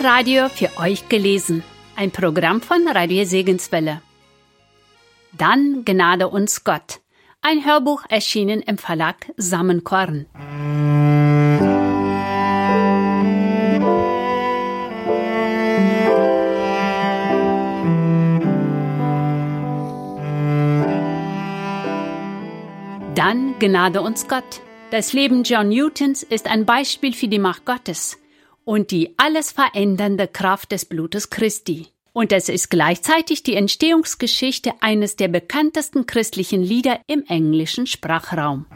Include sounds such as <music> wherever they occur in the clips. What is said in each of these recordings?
Hörbuchradio für euch gelesen. Ein Programm von Radio Segenswelle. Dann Gnade uns Gott. Ein Hörbuch erschienen im Verlag Samenkorn. Dann Gnade uns Gott. Das Leben John Newtons ist ein Beispiel für die Macht Gottes und die alles verändernde Kraft des Blutes Christi. Und es ist gleichzeitig die Entstehungsgeschichte eines der bekanntesten christlichen Lieder im englischen Sprachraum.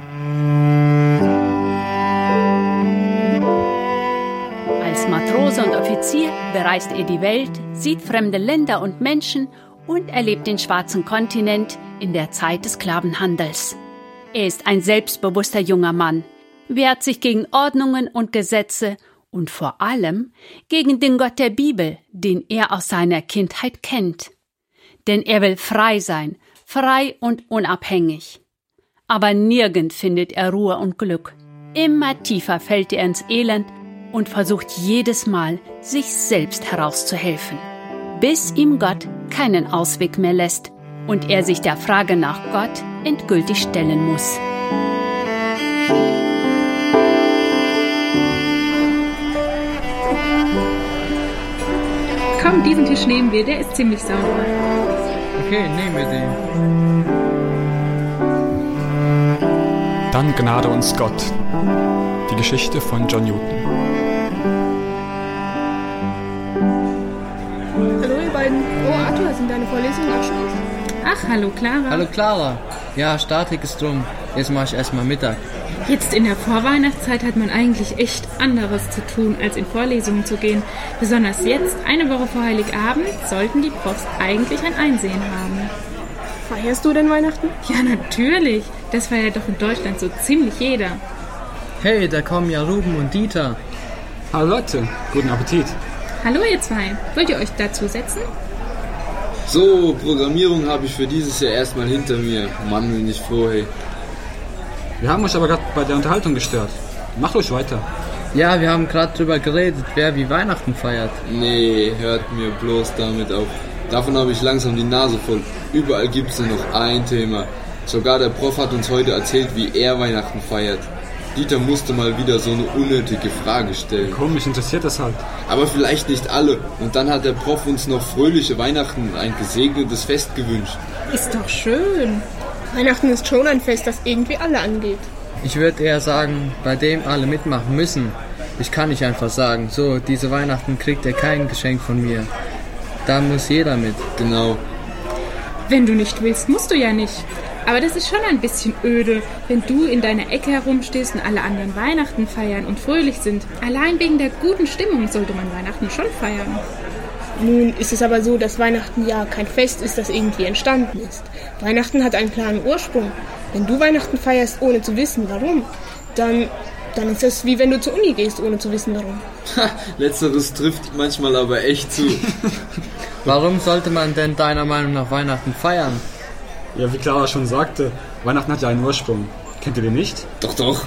Als Matrose und Offizier bereist er die Welt, sieht fremde Länder und Menschen und erlebt den schwarzen Kontinent in der Zeit des Sklavenhandels. Er ist ein selbstbewusster junger Mann, wehrt sich gegen Ordnungen und Gesetze und vor allem gegen den Gott der Bibel, den er aus seiner Kindheit kennt. Denn er will frei sein, frei und unabhängig. Aber nirgend findet er Ruhe und Glück. Immer tiefer fällt er ins Elend und versucht jedes Mal, sich selbst herauszuhelfen, bis ihm Gott keinen Ausweg mehr lässt und er sich der Frage nach Gott endgültig stellen muss. Komm, diesen Tisch nehmen wir, der ist ziemlich sauber. Okay, nehmen wir den. Dann gnade uns Gott. Die Geschichte von John Newton. Hallo ihr beiden. Oh Arthur, sind deine Vorlesungen auch schon aus? Ach, hallo Clara. Hallo Clara. Ja, Statik ist drum. Jetzt mache ich erstmal Mittag. Jetzt in der Vorweihnachtszeit hat man eigentlich echt anderes zu tun, als in Vorlesungen zu gehen. Besonders jetzt, eine Woche vor Heiligabend, sollten die Profs eigentlich ein Einsehen haben. Feierst du denn Weihnachten? Ja, natürlich. Das feiert doch in Deutschland so ziemlich jeder. Hey, da kommen ja Ruben und Dieter. Hallo Leute, guten Appetit. Hallo ihr zwei. Wollt ihr euch dazu setzen? So, Programmierung habe ich für dieses Jahr erstmal hinter mir. Mann, bin ich froh, hey. Wir haben euch aber gerade bei der Unterhaltung gestört. Macht euch weiter. Ja, wir haben gerade drüber geredet, wer wie Weihnachten feiert. Nee, hört mir bloß damit auf. Davon habe ich langsam die Nase voll. Überall gibt es nur noch ein Thema. Sogar der Prof hat uns heute erzählt, wie er Weihnachten feiert. Dieter musste mal wieder so eine unnötige Frage stellen. Komm, mich interessiert das halt. Aber vielleicht nicht alle. Und dann hat der Prof uns noch fröhliche Weihnachten und ein gesegnetes Fest gewünscht. Ist doch schön. Weihnachten ist schon ein Fest, das irgendwie alle angeht. Ich würde eher sagen, bei dem alle mitmachen müssen. Ich kann nicht einfach sagen, so, diese Weihnachten kriegt ihr kein Geschenk von mir. Da muss jeder mit. Genau. Wenn du nicht willst, musst du ja nicht. Aber das ist schon ein bisschen öde, wenn du in deiner Ecke herumstehst und alle anderen Weihnachten feiern und fröhlich sind. Allein wegen der guten Stimmung sollte man Weihnachten schon feiern. Nun ist es aber so, dass Weihnachten ja kein Fest ist, das irgendwie entstanden ist. Weihnachten hat einen klaren Ursprung. Wenn du Weihnachten feierst, ohne zu wissen, warum, dann, dann ist das wie wenn du zur Uni gehst, ohne zu wissen, warum. Ha, letzteres trifft manchmal aber echt zu. <laughs> Warum sollte man denn deiner Meinung nach Weihnachten feiern? Ja, wie Clara schon sagte, Weihnachten hat ja einen Ursprung. Kennt ihr den nicht? Doch, doch.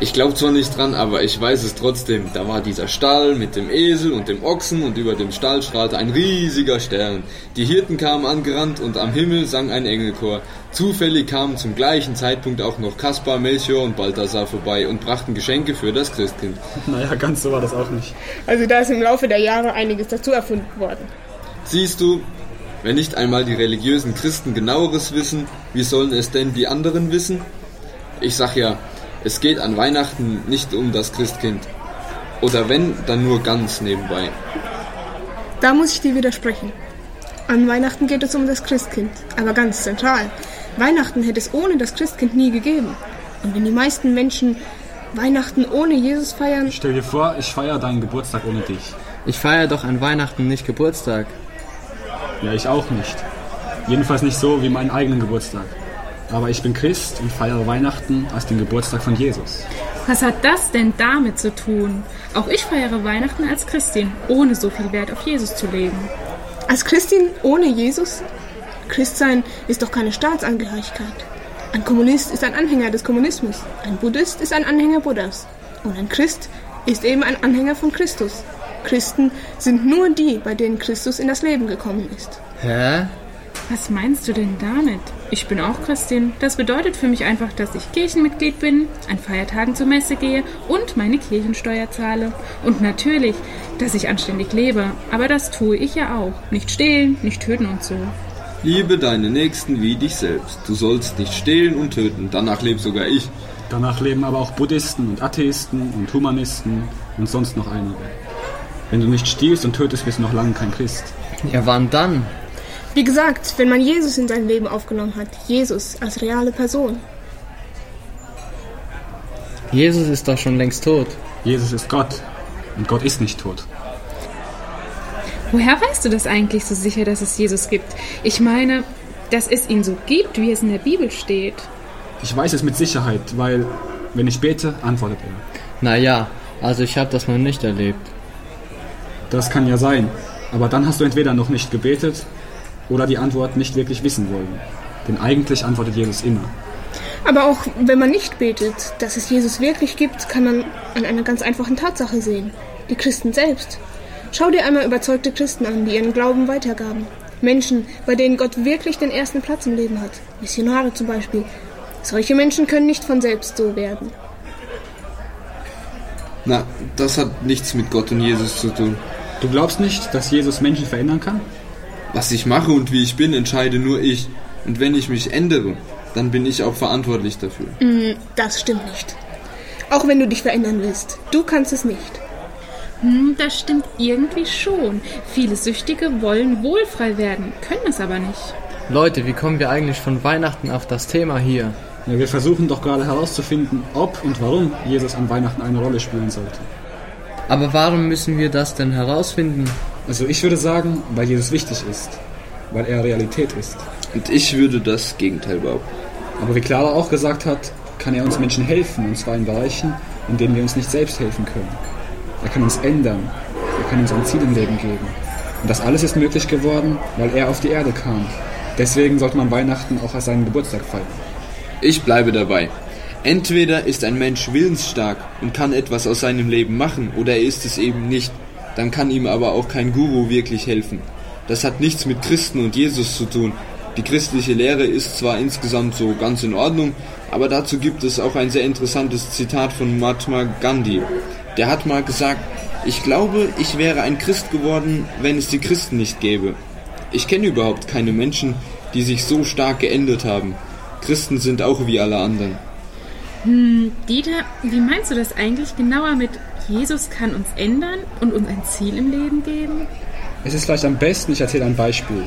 Ich glaube zwar nicht dran, aber ich weiß es trotzdem. Da war dieser Stall mit dem Esel und dem Ochsen und über dem Stall strahlte ein riesiger Stern. Die Hirten kamen angerannt und am Himmel sang ein Engelchor. Zufällig kamen zum gleichen Zeitpunkt auch noch Kaspar, Melchior und Balthasar vorbei und brachten Geschenke für das Christkind. Naja, ganz so war das auch nicht. Also da ist im Laufe der Jahre einiges dazu erfunden worden. Siehst du, wenn nicht einmal die religiösen Christen genaueres wissen, wie sollen es denn die anderen wissen? Ich sag ja, es geht an Weihnachten nicht um das Christkind. Oder wenn, dann nur ganz nebenbei. Da muss ich dir widersprechen. An Weihnachten geht es um das Christkind, aber ganz zentral. Weihnachten hätte es ohne das Christkind nie gegeben. Und wenn die meisten Menschen Weihnachten ohne Jesus feiern, Stell dir vor, ich feiere deinen Geburtstag ohne dich. Ich feiere doch an Weihnachten nicht Geburtstag. Ja, ich auch nicht. Jedenfalls nicht so wie meinen eigenen Geburtstag. Aber ich bin Christ und feiere Weihnachten als den Geburtstag von Jesus. Was hat das denn damit zu tun? Auch ich feiere Weihnachten als Christin, ohne so viel Wert auf Jesus zu legen. als Christin ohne Jesus? Christsein ist doch keine Staatsangehörigkeit. Ein Kommunist ist ein Anhänger des Kommunismus. Ein Buddhist ist ein Anhänger Buddhas. Und ein Christ ist eben ein Anhänger von Christus. Christen sind nur die, bei denen Christus in das Leben gekommen ist. Hä? Was meinst du denn damit? Ich bin auch Christin. Das bedeutet für mich einfach, dass ich Kirchenmitglied bin, an Feiertagen zur Messe gehe und meine Kirchensteuer zahle. Und natürlich, dass ich anständig lebe. Aber das tue ich ja auch. Nicht stehlen, nicht töten und so. Liebe deine Nächsten wie dich selbst. Du sollst nicht stehlen und töten. Danach lebe sogar ich. Danach leben aber auch Buddhisten und Atheisten und Humanisten und sonst noch einige. Wenn du nicht stiehlst und tötest, bist du noch lange kein Christ. Ja, wann dann? Wie gesagt, wenn man Jesus in sein Leben aufgenommen hat, Jesus als reale Person. Jesus ist doch schon längst tot. Jesus ist Gott und Gott ist nicht tot. Woher weißt du das eigentlich so sicher, dass es Jesus gibt? Ich meine, dass es ihn so gibt, wie es in der Bibel steht. Ich weiß es mit Sicherheit, weil wenn ich bete, antwortet er. Naja, also ich habe das noch nicht erlebt. Das kann ja sein, aber dann hast du entweder noch nicht gebetet oder die Antwort nicht wirklich wissen wollen. Denn eigentlich antwortet Jesus immer. Aber auch wenn man nicht betet, dass es Jesus wirklich gibt, kann man an einer ganz einfachen Tatsache sehen. Die Christen selbst. Schau dir einmal überzeugte Christen an, die ihren Glauben weitergaben. Menschen, bei denen Gott wirklich den ersten Platz im Leben hat. Missionare zum Beispiel. Solche Menschen können nicht von selbst so werden. Na, das hat nichts mit Gott und Jesus zu tun. Du glaubst nicht, dass Jesus Menschen verändern kann? Was ich mache und wie ich bin, entscheide nur ich. Und wenn ich mich ändere, dann bin ich auch verantwortlich dafür. Mm, Das stimmt nicht. Auch wenn du dich verändern willst. Du kannst es nicht. Hm, das stimmt irgendwie schon. Viele Süchtige wollen wohlfrei werden, können es aber nicht. Leute, wie kommen wir eigentlich von Weihnachten auf das Thema hier? Ja, wir versuchen doch gerade herauszufinden, ob und warum Jesus an Weihnachten eine Rolle spielen sollte. Aber warum müssen wir das denn herausfinden? Also ich würde sagen, weil Jesus wichtig ist, weil er Realität ist. Und ich würde das Gegenteil behaupten. Aber wie Clara auch gesagt hat, kann er uns Menschen helfen, und zwar in Bereichen, in denen wir uns nicht selbst helfen können. Er kann uns ändern, er kann uns ein Ziel im Leben geben. Und das alles ist möglich geworden, weil er auf die Erde kam. Deswegen sollte man Weihnachten auch als seinen Geburtstag feiern. Ich bleibe dabei. Entweder ist ein Mensch willensstark und kann etwas aus seinem Leben machen, oder er ist es eben nicht. Dann kann ihm aber auch kein Guru wirklich helfen. Das hat nichts mit Christen und Jesus zu tun. Die christliche Lehre ist zwar insgesamt so ganz in Ordnung, aber dazu gibt es auch ein sehr interessantes Zitat von Mahatma Gandhi. Der hat mal gesagt, ich glaube, ich wäre ein Christ geworden, wenn es die Christen nicht gäbe. Ich kenne überhaupt keine Menschen, die sich so stark geändert haben. Christen sind auch wie alle anderen. Hm, Dieter, wie meinst du das eigentlich genauer mit Jesus kann uns ändern und uns ein Ziel im Leben geben? Es ist vielleicht am besten, ich erzähle ein Beispiel.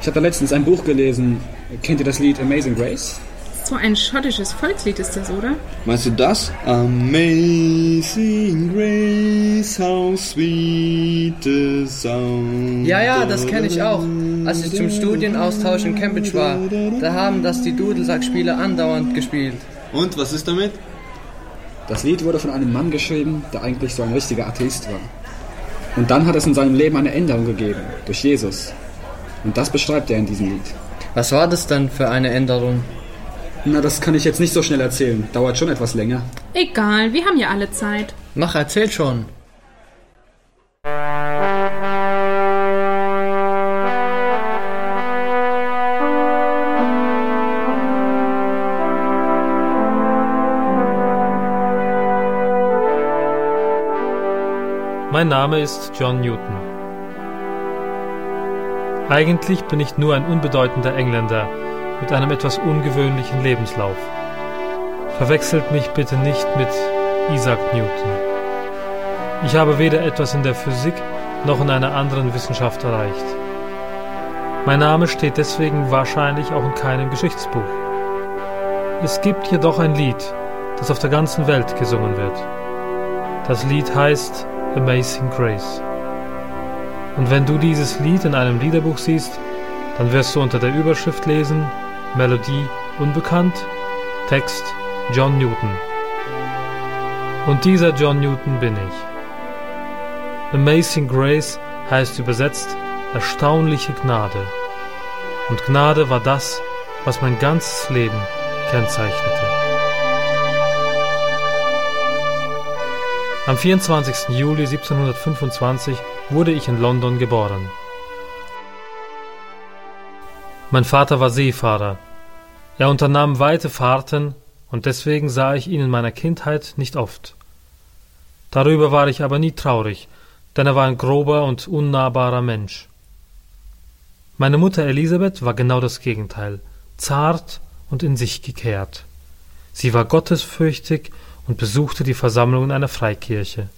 Ich habe da letztens ein Buch gelesen. Kennt ihr das Lied Amazing Grace? So ein schottisches Volkslied ist das, oder? Meinst du das? Amazing Grace, how sweet the sound. Ja, ja, das kenne ich auch. Als ich zum Studienaustausch in Cambridge war, da haben das die Dudelsackspieler andauernd gespielt. Und was ist damit? Das Lied wurde von einem Mann geschrieben, der eigentlich so ein richtiger Atheist war. Und dann hat es in seinem Leben eine Änderung gegeben, durch Jesus. Und das beschreibt er in diesem Lied. Was war das denn für eine Änderung? Na, das kann ich jetzt nicht so schnell erzählen. Dauert schon etwas länger. Egal, wir haben ja alle Zeit. Mach, erzähl schon. Mein Name ist John Newton. Eigentlich bin ich nur ein unbedeutender Engländer mit einem etwas ungewöhnlichen Lebenslauf. Verwechselt mich bitte nicht mit Isaac Newton. Ich habe weder etwas in der Physik noch in einer anderen Wissenschaft erreicht. Mein Name steht deswegen wahrscheinlich auch in keinem Geschichtsbuch. Es gibt jedoch ein Lied, das auf der ganzen Welt gesungen wird. Das Lied heißt Amazing Grace. Und wenn du dieses Lied in einem Liederbuch siehst, dann wirst du unter der Überschrift lesen Melodie unbekannt, Text John Newton. Und dieser John Newton bin ich. Amazing Grace heißt übersetzt erstaunliche Gnade. Und Gnade war das, was mein ganzes Leben kennzeichnete. Am 24. Juli 1725 wurde ich in London geboren. Mein Vater war Seefahrer. Er unternahm weite Fahrten und deswegen sah ich ihn in meiner Kindheit nicht oft. Darüber war ich aber nie traurig, denn er war ein grober und unnahbarer Mensch. Meine Mutter Elisabeth war genau das Gegenteil, zart und in sich gekehrt. Sie war gottesfürchtig und besuchte die Versammlungen einer Freikirche.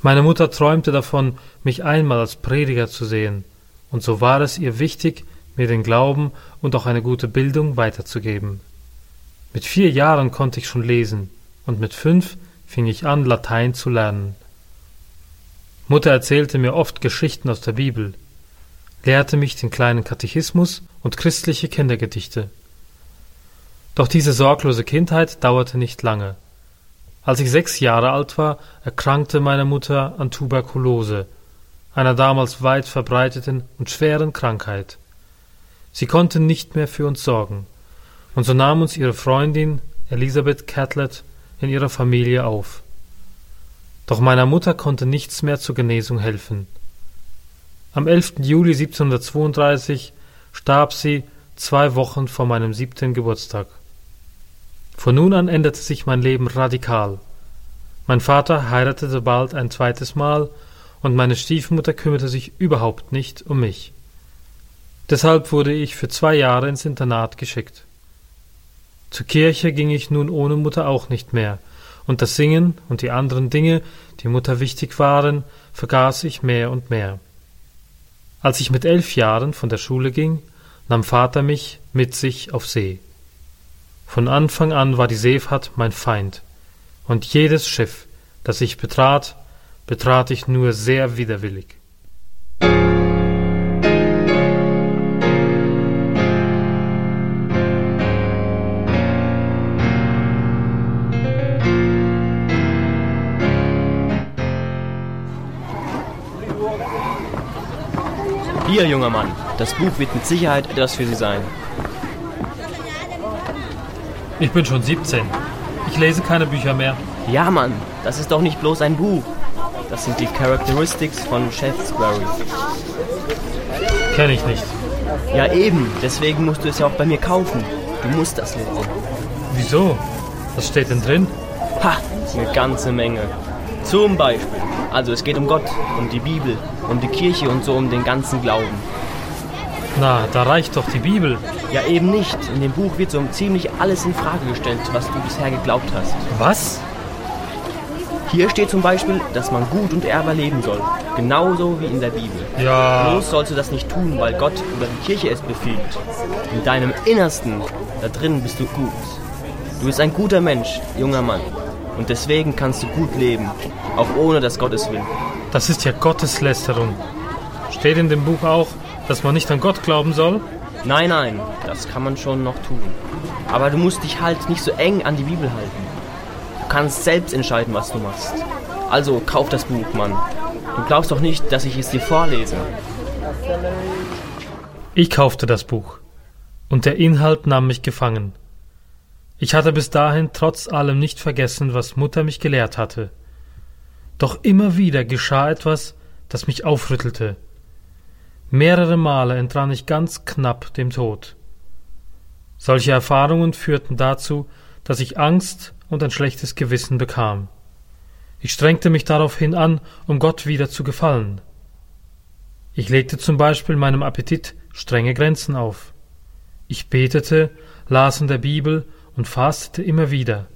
Meine Mutter träumte davon, mich einmal als Prediger zu sehen, und so war es ihr wichtig, mir den Glauben und auch eine gute Bildung weiterzugeben. Mit vier Jahren konnte ich schon lesen, und mit fünf fing ich an, Latein zu lernen. Mutter erzählte mir oft Geschichten aus der Bibel, lehrte mich den kleinen Katechismus und christliche Kindergedichte. Doch diese sorglose Kindheit dauerte nicht lange. Als ich sechs Jahre alt war, erkrankte meine Mutter an Tuberkulose, einer damals weit verbreiteten und schweren Krankheit. Sie konnte nicht mehr für uns sorgen, und so nahm uns ihre Freundin Elisabeth Catlett in ihrer Familie auf. Doch meiner Mutter konnte nichts mehr zur Genesung helfen. Am 11. Juli 1732 starb sie zwei Wochen vor meinem siebten Geburtstag. Von nun an änderte sich mein Leben radikal. Mein Vater heiratete bald ein zweites Mal und meine Stiefmutter kümmerte sich überhaupt nicht um mich. Deshalb wurde ich für zwei Jahre ins Internat geschickt. Zur Kirche ging ich nun ohne Mutter auch nicht mehr, und das Singen und die anderen Dinge, die Mutter wichtig waren, vergaß ich mehr und mehr. Als ich mit elf Jahren von der Schule ging, nahm Vater mich mit sich auf See. Von Anfang an war die Seefahrt mein Feind, und jedes Schiff, das ich betrat, betrat ich nur sehr widerwillig. Hier, junger Mann, das Buch wird mit Sicherheit etwas für Sie sein. Ich bin schon 17. Ich lese keine Bücher mehr. Ja, Mann, das ist doch nicht bloß ein Buch. Das sind die Characteristics von Shaftesbury. Kenne ich nicht. Ja, eben. Deswegen musst du es ja auch bei mir kaufen. Du musst das lesen. Wieso? Was steht denn drin? Ha, eine ganze Menge. Zum Beispiel. Also es geht um Gott, um die Bibel, um die Kirche und so um den ganzen Glauben. Na, da reicht doch die Bibel. Ja, eben nicht. In dem Buch wird so ziemlich alles in Frage gestellt, was du bisher geglaubt hast. Was? Hier steht zum Beispiel, dass man gut und ehrbar leben soll. Genauso wie in der Bibel. Ja. Bloß sollst du das nicht tun, weil Gott oder die Kirche es befiehlt. In deinem Innersten, da drin bist du gut. Du bist ein guter Mensch, junger Mann. Und deswegen kannst du gut leben, auch ohne dass Gott es will. Das ist ja Gotteslästerung. Steht in dem Buch auch, dass man nicht an Gott glauben soll? Nein, nein, das kann man schon noch tun. Aber du musst dich halt nicht so eng an die Bibel halten. Du kannst selbst entscheiden, was du machst. Also kauf das Buch, Mann. Du glaubst doch nicht, dass ich es dir vorlese. Ich kaufte das Buch. Und der Inhalt nahm mich gefangen. Ich hatte bis dahin trotz allem nicht vergessen, was Mutter mich gelehrt hatte. Doch immer wieder geschah etwas, das mich aufrüttelte. Mehrere Male entrann ich ganz knapp dem Tod. Solche Erfahrungen führten dazu, dass ich Angst und ein schlechtes Gewissen bekam. Ich strengte mich daraufhin an, um Gott wieder zu gefallen. Ich legte zum Beispiel meinem Appetit strenge Grenzen auf. Ich betete, las in der Bibel und fastete immer wieder.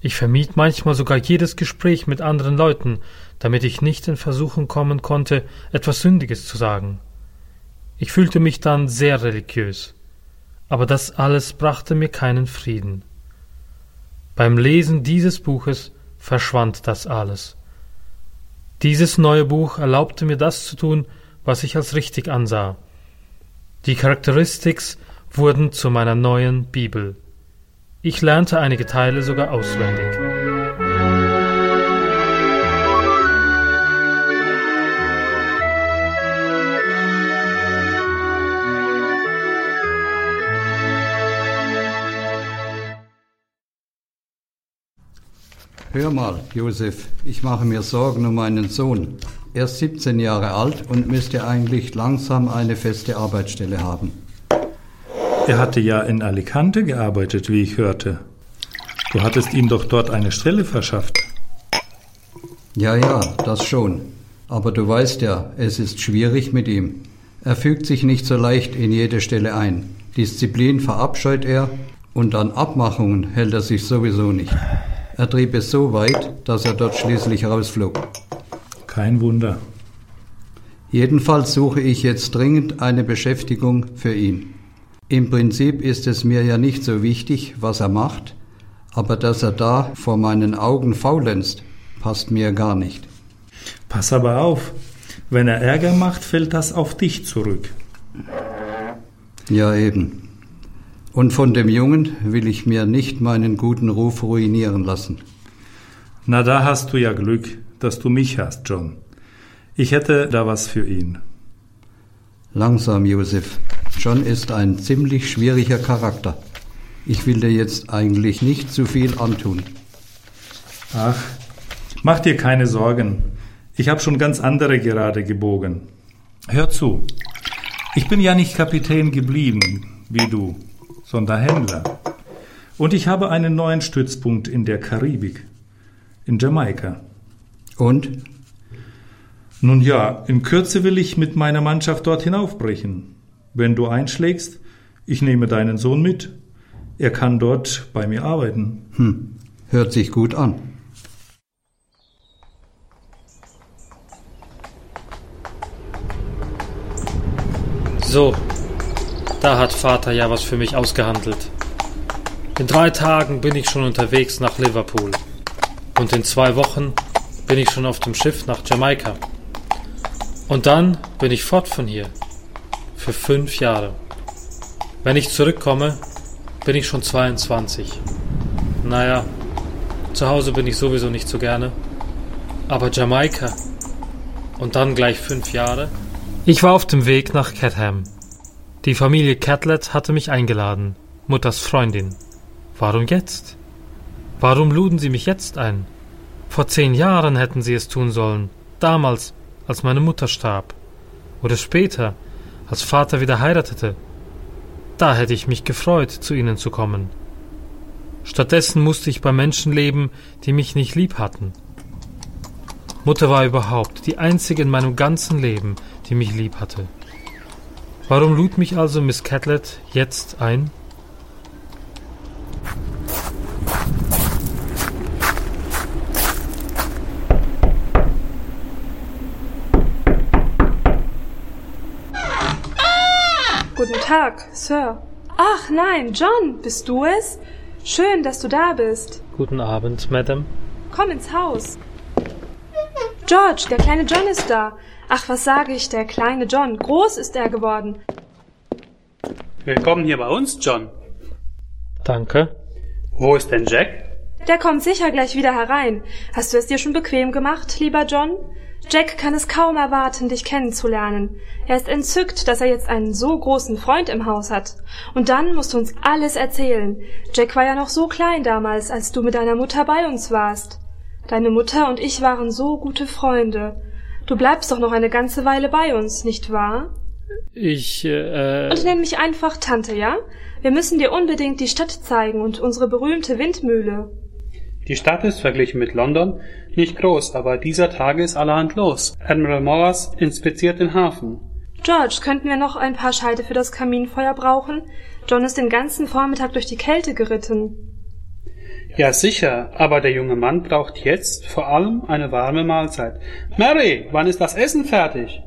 Ich vermied manchmal sogar jedes Gespräch mit anderen Leuten, damit ich nicht in Versuchung kommen konnte, etwas Sündiges zu sagen. Ich fühlte mich dann sehr religiös, aber das alles brachte mir keinen Frieden. Beim Lesen dieses Buches verschwand das alles. Dieses neue Buch erlaubte mir das zu tun, was ich als richtig ansah. Die Charakteristics wurden zu meiner neuen Bibel. Ich lernte einige Teile sogar auswendig. Hör mal, Josef, ich mache mir Sorgen um meinen Sohn. Er ist 17 Jahre alt und müsste eigentlich langsam eine feste Arbeitsstelle haben. Er hatte ja in Alicante gearbeitet, wie ich hörte. Du hattest ihm doch dort eine Stelle verschafft. Ja, ja, das schon. Aber du weißt ja, es ist schwierig mit ihm. Er fügt sich nicht so leicht in jede Stelle ein. Disziplin verabscheut er und an Abmachungen hält er sich sowieso nicht. Er trieb es so weit, dass er dort schließlich rausflog. Kein Wunder. Jedenfalls suche ich jetzt dringend eine Beschäftigung für ihn. Im Prinzip ist es mir ja nicht so wichtig, was er macht, aber dass er da vor meinen Augen faulenzt, passt mir gar nicht. Pass aber auf, wenn er Ärger macht, fällt das auf dich zurück. Ja eben. Und von dem Jungen will ich mir nicht meinen guten Ruf ruinieren lassen. Na, da hast du ja Glück, dass du mich hast, John. Ich hätte da was für ihn. Langsam, Josef. John ist ein ziemlich schwieriger Charakter. Ich will dir jetzt eigentlich nicht zu viel antun. Ach, mach dir keine Sorgen. Ich habe schon ganz andere gerade gebogen. Hör zu. Ich bin ja nicht Kapitän geblieben, wie du, sondern Händler. Und ich habe einen neuen Stützpunkt in der Karibik, in Jamaika. Und? Nun ja, in Kürze will ich mit meiner Mannschaft dort hinaufbrechen. Wenn du einschlägst, ich nehme deinen Sohn mit. Er kann dort bei mir arbeiten. Hm, hört sich gut an. So, da hat Vater ja was für mich ausgehandelt. In drei Tagen bin ich schon unterwegs nach Liverpool. Und in zwei Wochen bin ich schon auf dem Schiff nach Jamaika. Und dann bin ich fort von hier. Für fünf Jahre. Wenn ich zurückkomme, bin ich schon 22. Naja, zu Hause bin ich sowieso nicht so gerne. Aber Jamaika. Und dann gleich fünf Jahre. Ich war auf dem Weg nach Catham. Die Familie Catlett hatte mich eingeladen, Mutters Freundin. Warum jetzt? Warum luden sie mich jetzt ein? Vor zehn Jahren hätten sie es tun sollen, damals, als meine Mutter starb. Oder später, als Vater wieder heiratete. Da hätte ich mich gefreut, zu ihnen zu kommen. Stattdessen musste ich bei Menschen leben, die mich nicht lieb hatten. Mutter war überhaupt die einzige in meinem ganzen Leben, die mich lieb hatte. Warum lud mich also Miss Catlett jetzt ein? Guten Tag, Sir. Ach nein, John, bist du es? Schön, dass du da bist. Guten Abend, Madame. Komm ins Haus. George, der kleine John ist da. Ach, was sage ich, der kleine John. Groß ist er geworden. Willkommen hier bei uns, John. Danke. Wo ist denn Jack? Der kommt sicher gleich wieder herein. Hast du es dir schon bequem gemacht, lieber John? Jack kann es kaum erwarten, dich kennenzulernen. Er ist entzückt, dass er jetzt einen so großen Freund im Haus hat. Und dann musst du uns alles erzählen. Jack war ja noch so klein damals, als du mit deiner Mutter bei uns warst. Deine Mutter und ich waren so gute Freunde. Du bleibst doch noch eine ganze Weile bei uns, nicht wahr? Ich, äh. Und nenn mich einfach Tante, ja? Wir müssen dir unbedingt die Stadt zeigen und unsere berühmte Windmühle. Die Stadt ist verglichen mit London nicht groß, aber dieser Tage ist allerhand los. Admiral Morris inspiziert den Hafen. George, könnten wir noch ein paar Scheite für das Kaminfeuer brauchen? John ist den ganzen Vormittag durch die Kälte geritten. Ja, sicher, aber der junge Mann braucht jetzt vor allem eine warme Mahlzeit. Mary, wann ist das Essen fertig?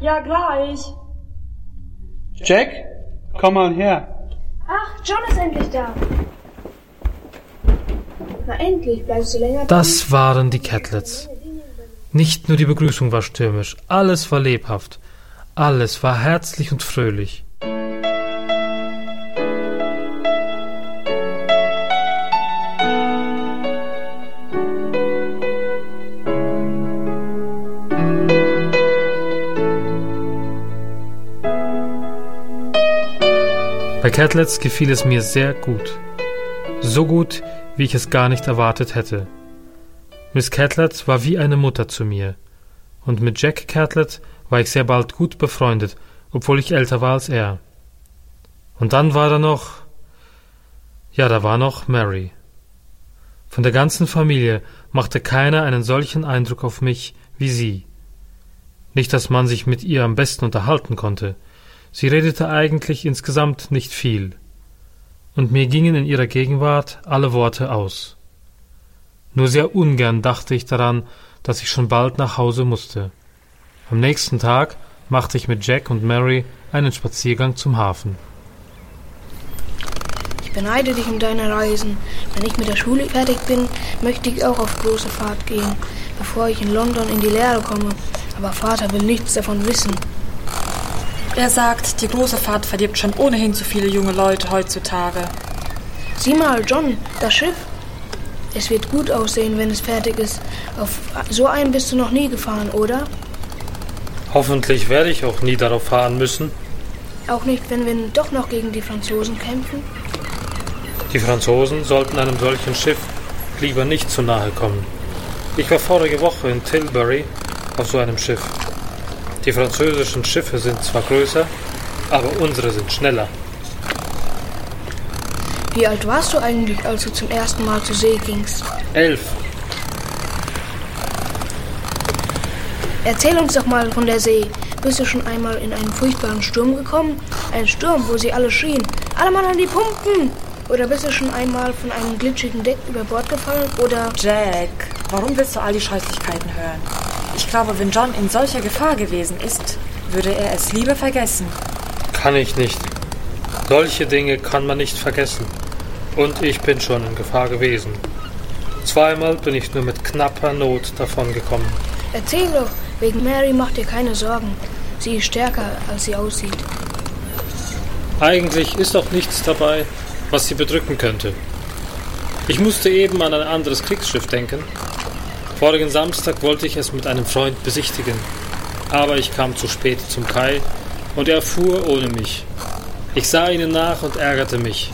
Ja, gleich. Jack, komm mal her. Ach, John ist endlich da. Na endlich, bleibst du länger Das waren die Catlets. Nicht nur die Begrüßung war stürmisch, alles war lebhaft, alles war herzlich und fröhlich. Catlets gefiel es mir sehr gut. So gut, wie ich es gar nicht erwartet hätte. Miss Catlett war wie eine Mutter zu mir. Und mit Jack Catlett war ich sehr bald gut befreundet, obwohl ich älter war als er. Und dann war da noch. Ja, da war noch Mary. Von der ganzen Familie machte keiner einen solchen Eindruck auf mich wie sie. Nicht, dass man sich mit ihr am besten unterhalten konnte. Sie redete eigentlich insgesamt nicht viel. Und mir gingen in ihrer Gegenwart alle Worte aus. Nur sehr ungern dachte ich daran, dass ich schon bald nach Hause musste. Am nächsten Tag machte ich mit Jack und Mary einen Spaziergang zum Hafen. Ich beneide dich um deine Reisen. Wenn ich mit der Schule fertig bin, möchte ich auch auf große Fahrt gehen, bevor ich in London in die Lehre komme. Aber Vater will nichts davon wissen. Er sagt, die große Fahrt verdirbt schon ohnehin zu viele junge Leute heutzutage. Sieh mal, John, das Schiff. Es wird gut aussehen, wenn es fertig ist. Auf so einen bist du noch nie gefahren, oder? Hoffentlich werde ich auch nie darauf fahren müssen. Auch nicht, wenn wir doch noch gegen die Franzosen kämpfen? Die Franzosen sollten einem solchen Schiff lieber nicht zu nahe kommen. Ich war vorige Woche in Tilbury auf so einem Schiff. Die französischen Schiffe sind zwar größer, aber unsere sind schneller. Wie alt warst du eigentlich, als du zum ersten Mal zur See gingst? Elf. Erzähl uns doch mal von der See. Bist du schon einmal in einen furchtbaren Sturm gekommen? Ein Sturm, wo sie alle schrien. Alle Mann an die Pumpen! Oder bist du schon einmal von einem glitschigen Deck über Bord gefallen? Oder. Jack, warum willst du all die Scheußlichkeiten hören? Ich glaube, wenn John in solcher Gefahr gewesen ist, würde er es lieber vergessen. Kann ich nicht. Solche Dinge kann man nicht vergessen. Und ich bin schon in Gefahr gewesen. Zweimal bin ich nur mit knapper Not davongekommen. Erzähl doch, wegen Mary macht dir keine Sorgen. Sie ist stärker, als sie aussieht. Eigentlich ist auch nichts dabei, was sie bedrücken könnte. Ich musste eben an ein anderes Kriegsschiff denken. Vorigen Samstag wollte ich es mit einem Freund besichtigen, aber ich kam zu spät zum Kai und er fuhr ohne mich. Ich sah ihnen nach und ärgerte mich.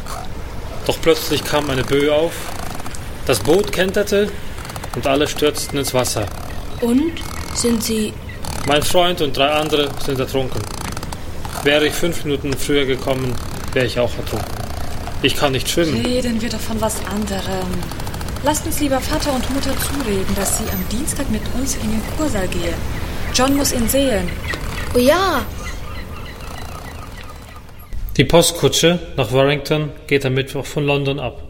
Doch plötzlich kam eine Böe auf, das Boot kenterte und alle stürzten ins Wasser. Und? Sind sie. Mein Freund und drei andere sind ertrunken. Wäre ich fünf Minuten früher gekommen, wäre ich auch ertrunken. Ich kann nicht schwimmen. Reden wir doch von was anderem. Lasst uns lieber Vater und Mutter zureden, dass sie am Dienstag mit uns in den Kursaal gehen. John muss ihn sehen. Oh ja, Die Postkutsche nach Warrington geht am Mittwoch von London ab.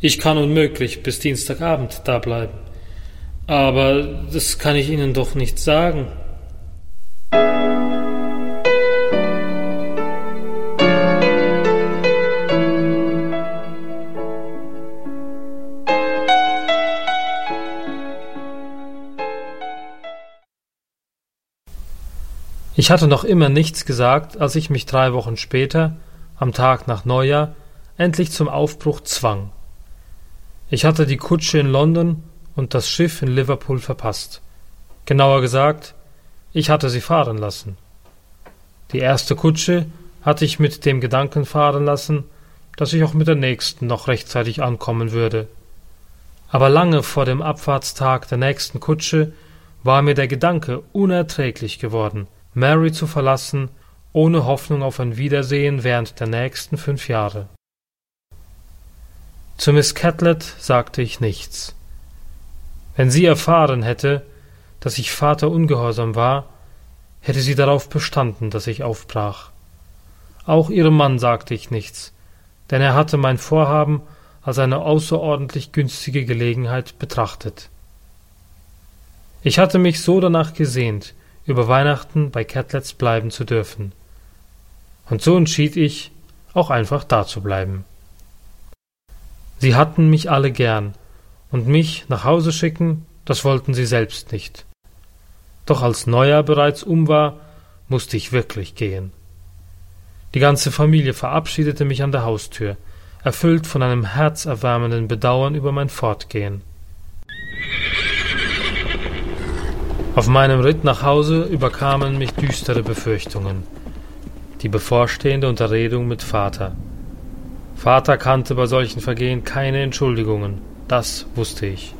Ich kann unmöglich bis Dienstagabend da bleiben. Aber das kann ich Ihnen doch nicht sagen. Ich hatte noch immer nichts gesagt, als ich mich drei Wochen später, am Tag nach Neujahr, endlich zum Aufbruch zwang. Ich hatte die Kutsche in London und das Schiff in Liverpool verpasst. Genauer gesagt, ich hatte sie fahren lassen. Die erste Kutsche hatte ich mit dem Gedanken fahren lassen, dass ich auch mit der nächsten noch rechtzeitig ankommen würde. Aber lange vor dem Abfahrtstag der nächsten Kutsche war mir der Gedanke unerträglich geworden, Mary zu verlassen, ohne Hoffnung auf ein Wiedersehen während der nächsten fünf Jahre. Zu Miss Catlett sagte ich nichts. Wenn sie erfahren hätte, dass ich Vater ungehorsam war, hätte sie darauf bestanden, dass ich aufbrach. Auch ihrem Mann sagte ich nichts, denn er hatte mein Vorhaben als eine außerordentlich günstige Gelegenheit betrachtet. Ich hatte mich so danach gesehnt, über Weihnachten bei Catlets bleiben zu dürfen. Und so entschied ich, auch einfach da zu bleiben. Sie hatten mich alle gern, und mich nach Hause schicken, das wollten sie selbst nicht. Doch als Neujahr bereits um war, musste ich wirklich gehen. Die ganze Familie verabschiedete mich an der Haustür, erfüllt von einem herzerwärmenden Bedauern über mein Fortgehen. Auf meinem Ritt nach Hause überkamen mich düstere Befürchtungen. Die bevorstehende Unterredung mit Vater. Vater kannte bei solchen Vergehen keine Entschuldigungen, das wusste ich.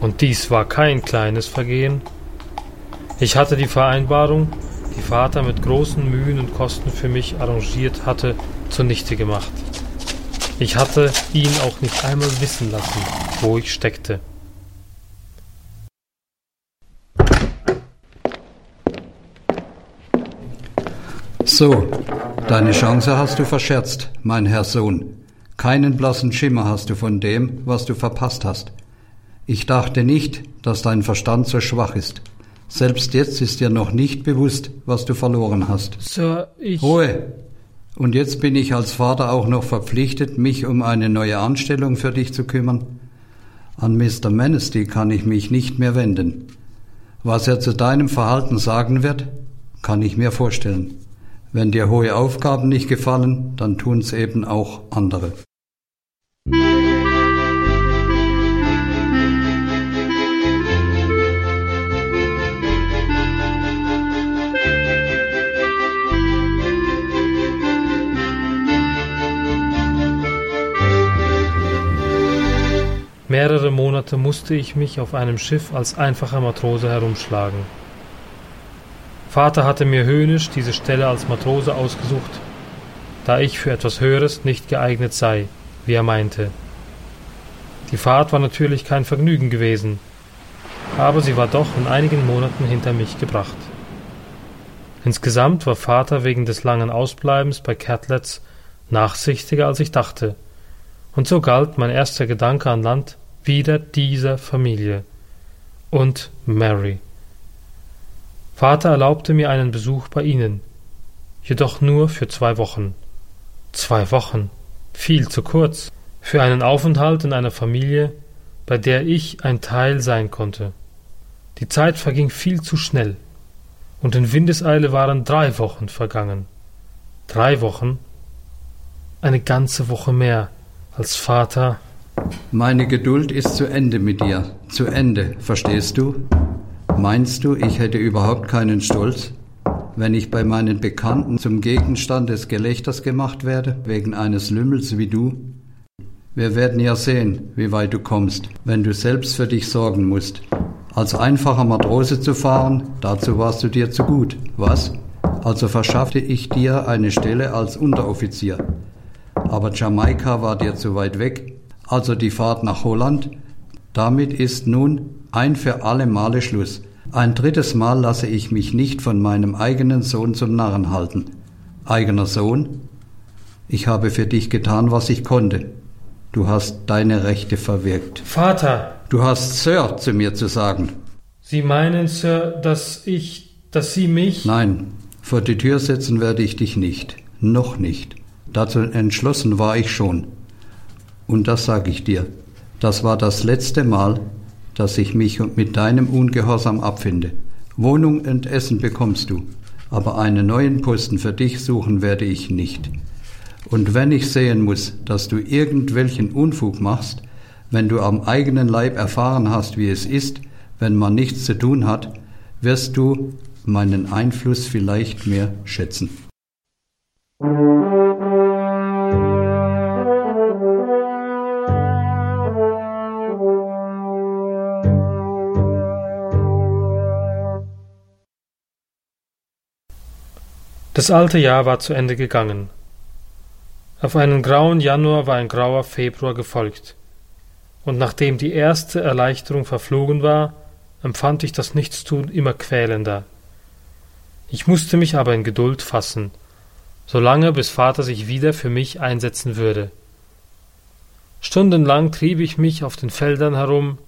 Und dies war kein kleines Vergehen. Ich hatte die Vereinbarung, die Vater mit großen Mühen und Kosten für mich arrangiert hatte, zunichte gemacht. Ich hatte ihn auch nicht einmal wissen lassen, wo ich steckte. So, deine Chance hast du verscherzt, mein Herr Sohn. Keinen blassen Schimmer hast du von dem, was du verpasst hast. Ich dachte nicht, dass dein Verstand so schwach ist. Selbst jetzt ist dir noch nicht bewusst, was du verloren hast. Sir, ich. Ruhe! Und jetzt bin ich als Vater auch noch verpflichtet, mich um eine neue Anstellung für dich zu kümmern. An Mr. Mannesty kann ich mich nicht mehr wenden. Was er zu deinem Verhalten sagen wird, kann ich mir vorstellen. Wenn dir hohe Aufgaben nicht gefallen, dann tun's eben auch andere. Mehrere Monate musste ich mich auf einem Schiff als einfacher Matrose herumschlagen. Vater hatte mir höhnisch diese Stelle als Matrose ausgesucht, da ich für etwas Höheres nicht geeignet sei, wie er meinte. Die Fahrt war natürlich kein Vergnügen gewesen, aber sie war doch in einigen Monaten hinter mich gebracht. Insgesamt war Vater wegen des langen Ausbleibens bei Catlets nachsichtiger als ich dachte, und so galt mein erster Gedanke an Land wieder dieser Familie und Mary. Vater erlaubte mir einen Besuch bei ihnen, jedoch nur für zwei Wochen. Zwei Wochen, viel zu kurz, für einen Aufenthalt in einer Familie, bei der ich ein Teil sein konnte. Die Zeit verging viel zu schnell, und in Windeseile waren drei Wochen vergangen. Drei Wochen? Eine ganze Woche mehr als Vater meine Geduld ist zu Ende mit dir. Zu Ende, verstehst du? Meinst du, ich hätte überhaupt keinen Stolz, wenn ich bei meinen Bekannten zum Gegenstand des Gelächters gemacht werde, wegen eines Lümmels wie du? Wir werden ja sehen, wie weit du kommst, wenn du selbst für dich sorgen musst. Als einfacher Matrose zu fahren, dazu warst du dir zu gut, was? Also verschaffte ich dir eine Stelle als Unteroffizier. Aber Jamaika war dir zu weit weg, also die Fahrt nach Holland. Damit ist nun ein für alle Male Schluss. Ein drittes Mal lasse ich mich nicht von meinem eigenen Sohn zum Narren halten. Eigener Sohn? Ich habe für dich getan, was ich konnte. Du hast deine Rechte verwirkt. Vater! Du hast Sir zu mir zu sagen. Sie meinen, Sir, dass ich, dass Sie mich. Nein, vor die Tür setzen werde ich dich nicht. Noch nicht. Dazu entschlossen war ich schon. Und das sage ich dir, das war das letzte Mal, dass ich mich mit deinem Ungehorsam abfinde. Wohnung und Essen bekommst du, aber einen neuen Posten für dich suchen werde ich nicht. Und wenn ich sehen muss, dass du irgendwelchen Unfug machst, wenn du am eigenen Leib erfahren hast, wie es ist, wenn man nichts zu tun hat, wirst du meinen Einfluss vielleicht mehr schätzen. Das alte Jahr war zu Ende gegangen. Auf einen grauen Januar war ein grauer Februar gefolgt. Und nachdem die erste Erleichterung verflogen war, empfand ich das Nichtstun immer quälender. Ich musste mich aber in Geduld fassen, solange bis Vater sich wieder für mich einsetzen würde. Stundenlang trieb ich mich auf den Feldern herum,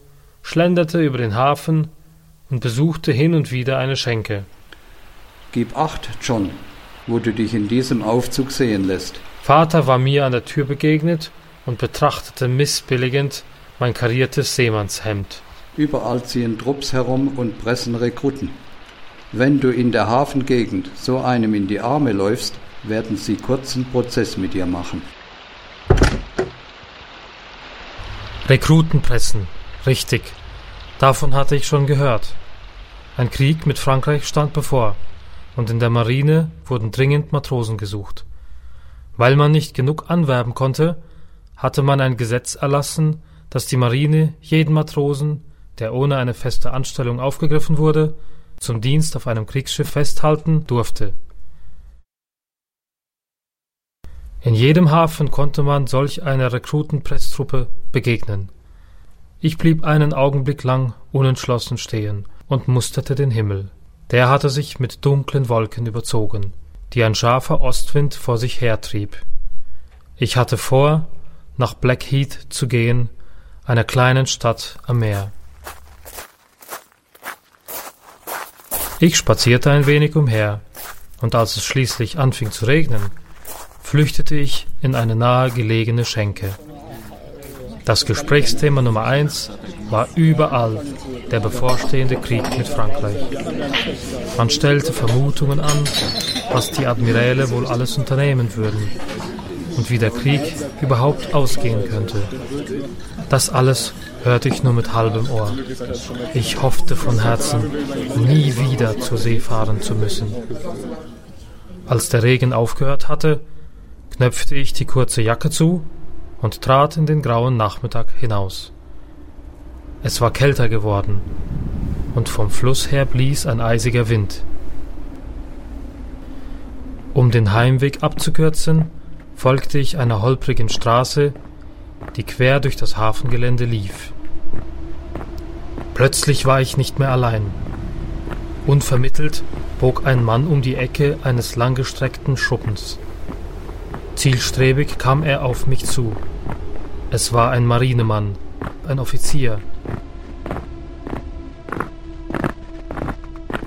schlenderte über den Hafen und besuchte hin und wieder eine Schenke. Gib acht, John, wo du dich in diesem Aufzug sehen lässt. Vater war mir an der Tür begegnet und betrachtete missbilligend mein kariertes Seemannshemd. Überall ziehen Trupps herum und pressen Rekruten. Wenn du in der Hafengegend so einem in die Arme läufst, werden sie kurzen Prozess mit dir machen. Rekrutenpressen, richtig. Davon hatte ich schon gehört. Ein Krieg mit Frankreich stand bevor und in der Marine wurden dringend Matrosen gesucht. Weil man nicht genug anwerben konnte, hatte man ein Gesetz erlassen, das die Marine jeden Matrosen, der ohne eine feste Anstellung aufgegriffen wurde, zum Dienst auf einem Kriegsschiff festhalten durfte. In jedem Hafen konnte man solch einer Rekrutenpresstruppe begegnen. Ich blieb einen Augenblick lang unentschlossen stehen und musterte den Himmel. Der hatte sich mit dunklen Wolken überzogen, die ein scharfer Ostwind vor sich hertrieb. Ich hatte vor, nach Blackheath zu gehen, einer kleinen Stadt am Meer. Ich spazierte ein wenig umher, und als es schließlich anfing zu regnen, flüchtete ich in eine nahe gelegene Schenke. Das Gesprächsthema Nummer eins war überall der bevorstehende Krieg mit Frankreich. Man stellte Vermutungen an, was die Admiräle wohl alles unternehmen würden und wie der Krieg überhaupt ausgehen könnte. Das alles hörte ich nur mit halbem Ohr. Ich hoffte von Herzen, nie wieder zur See fahren zu müssen. Als der Regen aufgehört hatte, knöpfte ich die kurze Jacke zu und trat in den grauen Nachmittag hinaus. Es war kälter geworden, und vom Fluss her blies ein eisiger Wind. Um den Heimweg abzukürzen, folgte ich einer holprigen Straße, die quer durch das Hafengelände lief. Plötzlich war ich nicht mehr allein. Unvermittelt bog ein Mann um die Ecke eines langgestreckten Schuppens. Zielstrebig kam er auf mich zu. Es war ein Marinemann, ein Offizier.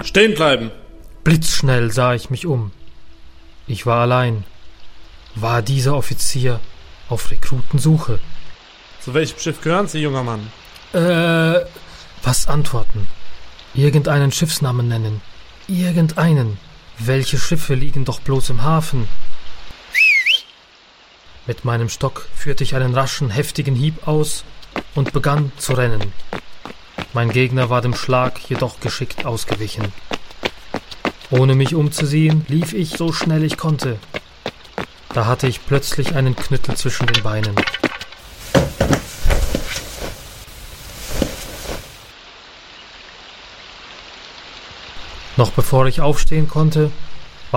Stehen bleiben! Blitzschnell sah ich mich um. Ich war allein. War dieser Offizier auf Rekrutensuche? Zu welchem Schiff gehören Sie, junger Mann? Äh, was antworten? Irgendeinen Schiffsnamen nennen. Irgendeinen. Welche Schiffe liegen doch bloß im Hafen? Mit meinem Stock führte ich einen raschen, heftigen Hieb aus und begann zu rennen. Mein Gegner war dem Schlag jedoch geschickt ausgewichen. Ohne mich umzusehen, lief ich so schnell ich konnte. Da hatte ich plötzlich einen Knüttel zwischen den Beinen. Noch bevor ich aufstehen konnte,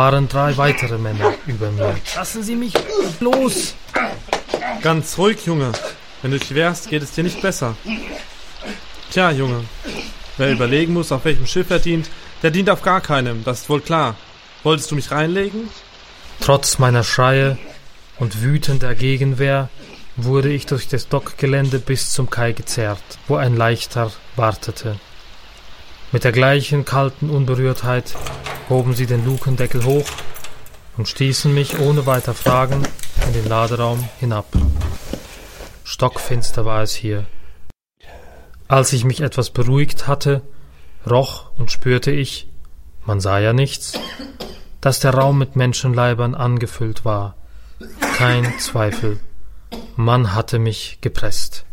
waren drei weitere Männer über mir. Lassen Sie mich los! Ganz ruhig, Junge. Wenn du dich wehrst, geht es dir nicht besser. Tja, Junge. Wer überlegen muss, auf welchem Schiff er dient, der dient auf gar keinem, das ist wohl klar. Wolltest du mich reinlegen? Trotz meiner Schreie und wütender Gegenwehr wurde ich durch das Dockgelände bis zum Kai gezerrt, wo ein Leichter wartete. Mit der gleichen kalten Unberührtheit hoben sie den Lukendeckel hoch und stießen mich ohne weiter Fragen in den Laderaum hinab. Stockfinster war es hier. Als ich mich etwas beruhigt hatte, roch und spürte ich, man sah ja nichts, dass der Raum mit Menschenleibern angefüllt war. Kein Zweifel. Man hatte mich gepresst.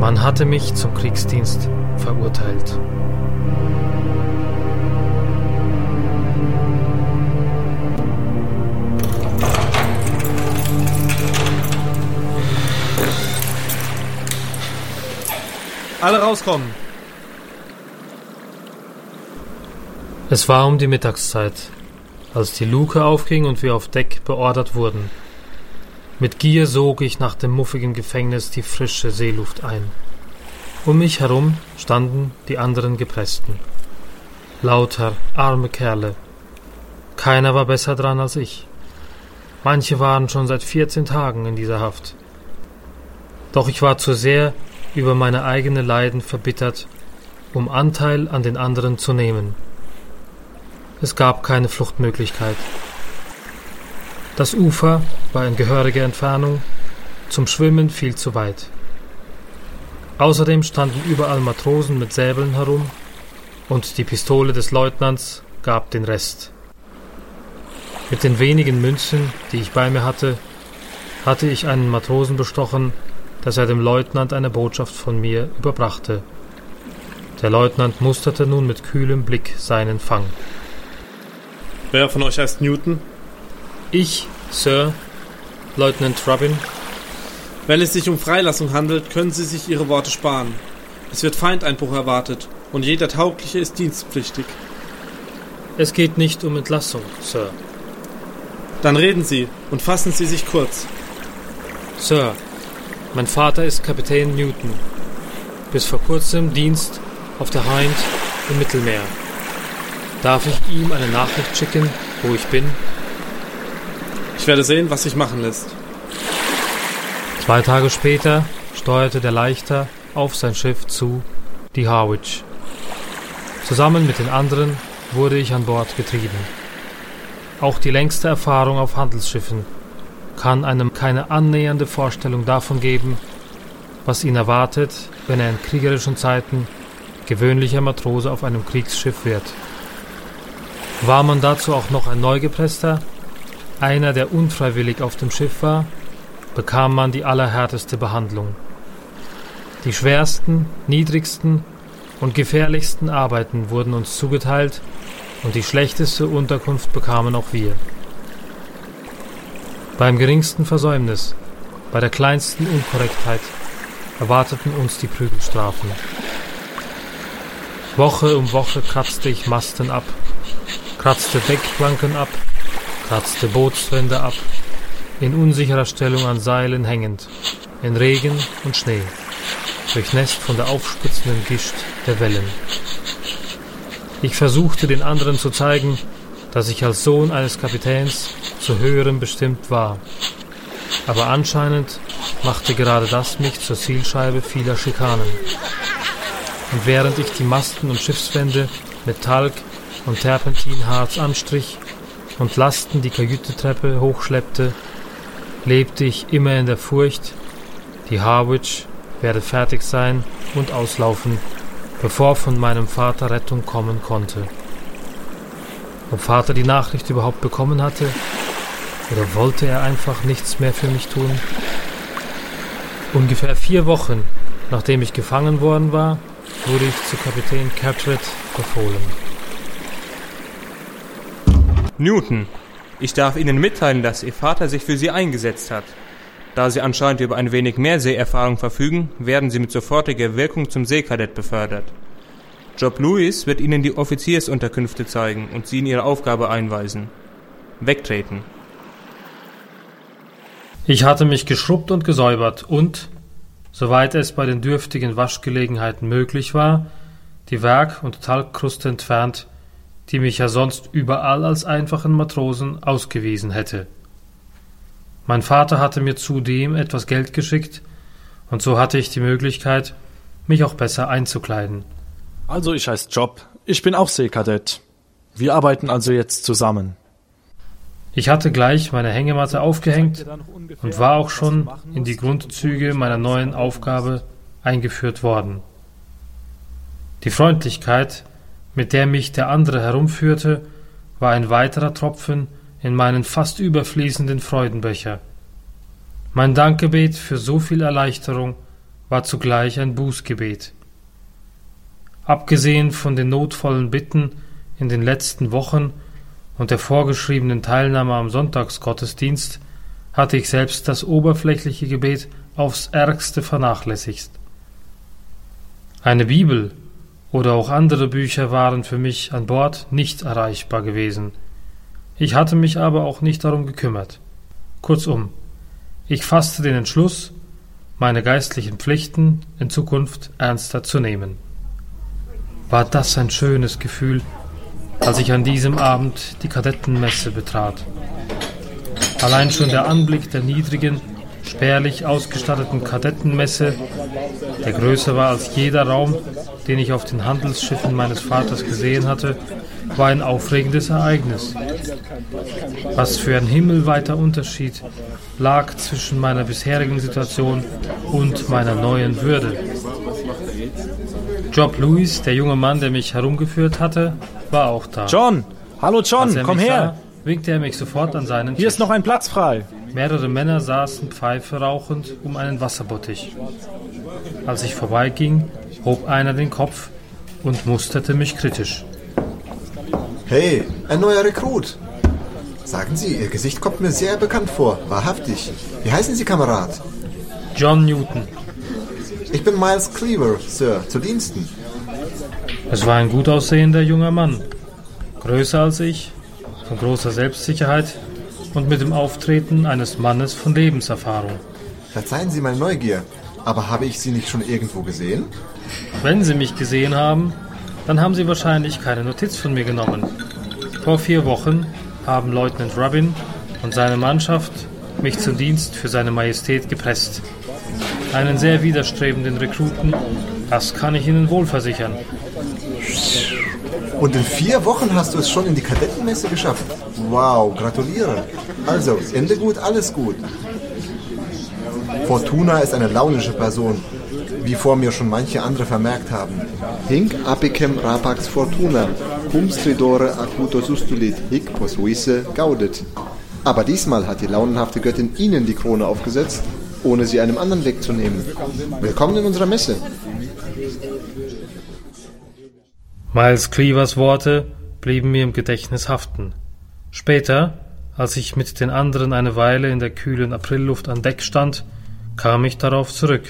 Man hatte mich zum Kriegsdienst verurteilt. Alle rauskommen! Es war um die Mittagszeit, als die Luke aufging und wir auf Deck beordert wurden. Mit Gier sog ich nach dem muffigen Gefängnis die frische Seeluft ein. Um mich herum standen die anderen Gepressten. Lauter, arme Kerle. Keiner war besser dran als ich. Manche waren schon seit vierzehn Tagen in dieser Haft. Doch ich war zu sehr über meine eigene Leiden verbittert, um Anteil an den anderen zu nehmen. Es gab keine Fluchtmöglichkeit. Das Ufer war in gehöriger Entfernung, zum Schwimmen viel zu weit. Außerdem standen überall Matrosen mit Säbeln herum, und die Pistole des Leutnants gab den Rest. Mit den wenigen Münzen, die ich bei mir hatte, hatte ich einen Matrosen bestochen, dass er dem Leutnant eine Botschaft von mir überbrachte. Der Leutnant musterte nun mit kühlem Blick seinen Fang. Wer von euch heißt Newton? Ich, Sir, Leutnant Robin. Wenn es sich um Freilassung handelt, können Sie sich Ihre Worte sparen. Es wird Feindeinbruch erwartet und jeder Taugliche ist dienstpflichtig. Es geht nicht um Entlassung, Sir. Dann reden Sie und fassen Sie sich kurz. Sir, mein Vater ist Kapitän Newton. Bis vor kurzem Dienst auf der Hind im Mittelmeer. Darf ich ihm eine Nachricht schicken, wo ich bin? Ich werde sehen, was sich machen lässt. Zwei Tage später steuerte der Leichter auf sein Schiff zu, die Harwich. Zusammen mit den anderen wurde ich an Bord getrieben. Auch die längste Erfahrung auf Handelsschiffen kann einem keine annähernde Vorstellung davon geben, was ihn erwartet, wenn er in kriegerischen Zeiten gewöhnlicher Matrose auf einem Kriegsschiff wird. War man dazu auch noch ein Neugepresster, einer, der unfreiwillig auf dem Schiff war, bekam man die allerhärteste Behandlung. Die schwersten, niedrigsten und gefährlichsten Arbeiten wurden uns zugeteilt und die schlechteste Unterkunft bekamen auch wir. Beim geringsten Versäumnis, bei der kleinsten Unkorrektheit erwarteten uns die Prügelstrafen. Woche um Woche kratzte ich Masten ab, kratzte Deckplanken ab, kratzte Bootswände ab, in unsicherer Stellung an Seilen hängend, in Regen und Schnee, durchnässt von der aufspritzenden Gischt der Wellen. Ich versuchte den anderen zu zeigen, dass ich als Sohn eines Kapitäns zu höherem bestimmt war. Aber anscheinend machte gerade das mich zur Zielscheibe vieler Schikanen. Und während ich die Masten und Schiffswände mit Talg und Terpentinharz anstrich und Lasten die Kajütetreppe hochschleppte, lebte ich immer in der Furcht, die Harwich werde fertig sein und auslaufen, bevor von meinem Vater Rettung kommen konnte. Ob Vater die Nachricht überhaupt bekommen hatte, oder wollte er einfach nichts mehr für mich tun? Ungefähr vier Wochen, nachdem ich gefangen worden war, wurde ich zu Kapitän Carteret befohlen. Newton, ich darf Ihnen mitteilen, dass Ihr Vater sich für Sie eingesetzt hat. Da Sie anscheinend über ein wenig mehr Seeerfahrung verfügen, werden Sie mit sofortiger Wirkung zum Seekadett befördert. Job Lewis wird Ihnen die Offiziersunterkünfte zeigen und Sie in Ihre Aufgabe einweisen. Wegtreten. Ich hatte mich geschrubbt und gesäubert und, soweit es bei den dürftigen Waschgelegenheiten möglich war, die Werk- und Talgkruste entfernt, die mich ja sonst überall als einfachen Matrosen ausgewiesen hätte. Mein Vater hatte mir zudem etwas Geld geschickt, und so hatte ich die Möglichkeit, mich auch besser einzukleiden. Also ich heiße Job, ich bin auch Seekadett. Wir arbeiten also jetzt zusammen. Ich hatte gleich meine Hängematte aufgehängt und war auch schon in die Grundzüge meiner neuen Aufgabe eingeführt worden. Die Freundlichkeit, mit der mich der andere herumführte, war ein weiterer Tropfen in meinen fast überfließenden Freudenbecher. Mein Dankgebet für so viel Erleichterung war zugleich ein Bußgebet. Abgesehen von den notvollen Bitten in den letzten Wochen und der vorgeschriebenen Teilnahme am Sonntagsgottesdienst hatte ich selbst das oberflächliche Gebet aufs ärgste vernachlässigt. Eine Bibel oder auch andere Bücher waren für mich an Bord nicht erreichbar gewesen. Ich hatte mich aber auch nicht darum gekümmert. Kurzum, ich fasste den Entschluss, meine geistlichen Pflichten in Zukunft ernster zu nehmen. War das ein schönes Gefühl, als ich an diesem Abend die Kadettenmesse betrat. Allein schon der Anblick der niedrigen, spärlich ausgestatteten Kadettenmesse, der größer war als jeder Raum, den ich auf den Handelsschiffen meines Vaters gesehen hatte, war ein aufregendes Ereignis. Was für ein himmelweiter Unterschied lag zwischen meiner bisherigen Situation und meiner neuen Würde. Job Lewis, der junge Mann, der mich herumgeführt hatte, war auch da. John! Hallo John, komm her! Sah, winkte er mich sofort an seinen Hier Tisch. ist noch ein Platz frei. Mehrere Männer saßen Pfeife rauchend um einen Wasserbottich. Als ich vorbeiging, hob einer den Kopf und musterte mich kritisch. Hey, ein neuer Rekrut. Sagen Sie, Ihr Gesicht kommt mir sehr bekannt vor, wahrhaftig. Wie heißen Sie, Kamerad? John Newton. Ich bin Miles Cleaver, Sir, zu Diensten. Es war ein gut aussehender junger Mann. Größer als ich, von großer Selbstsicherheit und mit dem Auftreten eines Mannes von Lebenserfahrung. Verzeihen Sie meine Neugier, aber habe ich Sie nicht schon irgendwo gesehen? Wenn Sie mich gesehen haben, dann haben Sie wahrscheinlich keine Notiz von mir genommen. Vor vier Wochen haben Leutnant Rubin und seine Mannschaft mich zum Dienst für seine Majestät gepresst. Einen sehr widerstrebenden Rekruten, das kann ich Ihnen wohl versichern. Und in vier Wochen hast du es schon in die Kadettenmesse geschafft. Wow, gratuliere. Also, Ende gut, alles gut. Fortuna ist eine launische Person, wie vor mir schon manche andere vermerkt haben. Hinc apicem rapax fortuna, cum stridore acuto sustulit, hic posuisse gaudet. Aber diesmal hat die launenhafte Göttin Ihnen die Krone aufgesetzt, ohne sie einem anderen wegzunehmen. Willkommen in unserer Messe. Miles Cleavers Worte blieben mir im Gedächtnis haften. Später, als ich mit den anderen eine Weile in der kühlen Aprilluft an Deck stand, kam ich darauf zurück.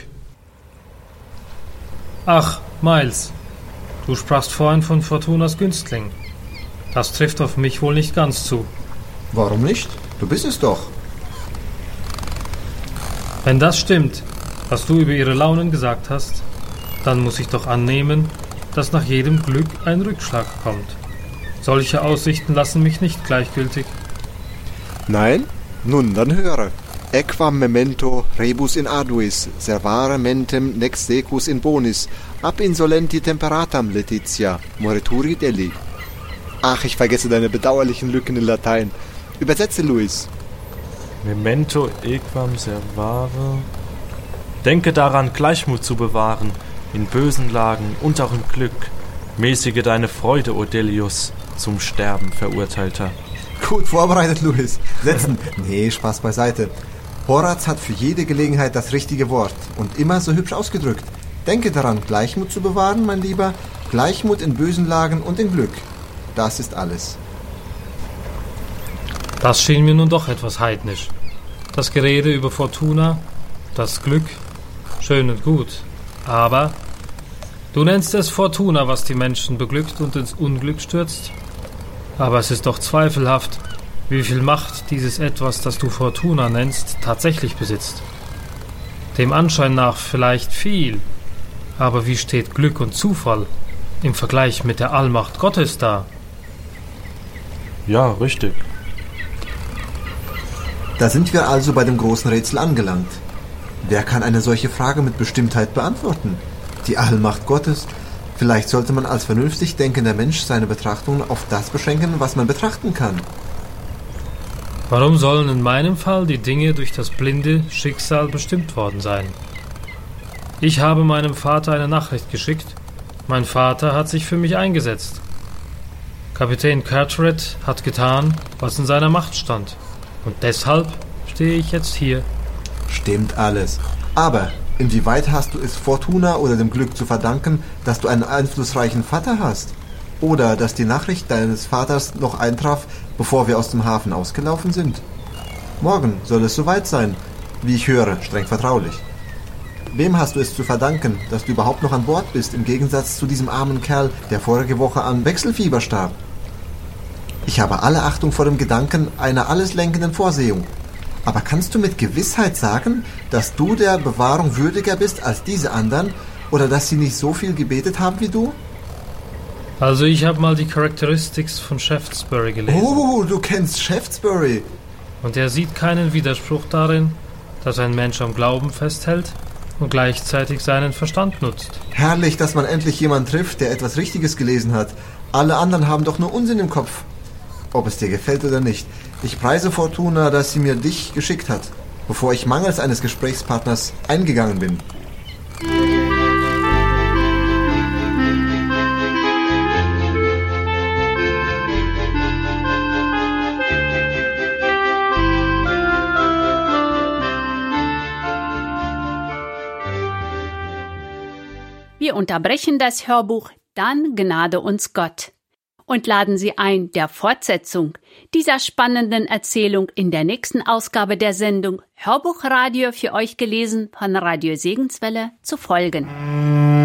Ach, Miles, du sprachst vorhin von Fortunas Günstling. Das trifft auf mich wohl nicht ganz zu. Warum nicht? Du bist es doch. Wenn das stimmt, was du über ihre Launen gesagt hast, dann muss ich doch annehmen, dass nach jedem Glück ein Rückschlag kommt. Solche Aussichten lassen mich nicht gleichgültig. Nein? Nun, dann höre. Equam memento rebus in arduis, servare mentem nex secus in bonis, ab insolenti temperatam Letizia, morituri delli. Ach, ich vergesse deine bedauerlichen Lücken in Latein. Übersetze, Luis. Memento equam servare. Denke daran, Gleichmut zu bewahren, in bösen Lagen und auch im Glück. Mäßige deine Freude, Odelius, zum Sterben verurteilter. Gut vorbereitet, Luis. Setzen. <laughs> nee, Spaß beiseite. Horaz hat für jede Gelegenheit das richtige Wort und immer so hübsch ausgedrückt. Denke daran, Gleichmut zu bewahren, mein Lieber. Gleichmut in bösen Lagen und in Glück. Das ist alles. Das schien mir nun doch etwas heidnisch. Das Gerede über Fortuna, das Glück, schön und gut. Aber du nennst es Fortuna, was die Menschen beglückt und ins Unglück stürzt? Aber es ist doch zweifelhaft, wie viel Macht dieses Etwas, das du Fortuna nennst, tatsächlich besitzt. Dem Anschein nach vielleicht viel, aber wie steht Glück und Zufall im Vergleich mit der Allmacht Gottes da? Ja, richtig. Da sind wir also bei dem großen Rätsel angelangt. Wer kann eine solche Frage mit Bestimmtheit beantworten? Die Allmacht Gottes? Vielleicht sollte man als vernünftig denkender Mensch seine Betrachtungen auf das beschränken, was man betrachten kann. Warum sollen in meinem Fall die Dinge durch das blinde Schicksal bestimmt worden sein? Ich habe meinem Vater eine Nachricht geschickt. Mein Vater hat sich für mich eingesetzt. Kapitän Carteret hat getan, was in seiner Macht stand. Und deshalb stehe ich jetzt hier. Stimmt alles. Aber inwieweit hast du es Fortuna oder dem Glück zu verdanken, dass du einen einflussreichen Vater hast? Oder dass die Nachricht deines Vaters noch eintraf, bevor wir aus dem Hafen ausgelaufen sind? Morgen soll es soweit sein, wie ich höre, streng vertraulich. Wem hast du es zu verdanken, dass du überhaupt noch an Bord bist, im Gegensatz zu diesem armen Kerl, der vorige Woche an Wechselfieber starb? Ich habe alle Achtung vor dem Gedanken einer alles lenkenden Vorsehung. Aber kannst du mit Gewissheit sagen, dass du der Bewahrung würdiger bist als diese anderen oder dass sie nicht so viel gebetet haben wie du? Also ich habe mal die Characteristics von Shaftesbury gelesen. Oh, du kennst Shaftesbury. Und er sieht keinen Widerspruch darin, dass ein Mensch am Glauben festhält und gleichzeitig seinen Verstand nutzt. Herrlich, dass man endlich jemanden trifft, der etwas Richtiges gelesen hat. Alle anderen haben doch nur Unsinn im Kopf. Ob es dir gefällt oder nicht. Ich preise Fortuna, dass sie mir dich geschickt hat, bevor ich mangels eines Gesprächspartners eingegangen bin. Wir unterbrechen das Hörbuch Dann Gnade uns Gott. Und laden Sie ein, der Fortsetzung dieser spannenden Erzählung in der nächsten Ausgabe der Sendung Hörbuchradio für euch gelesen von Radio Segenswelle zu folgen.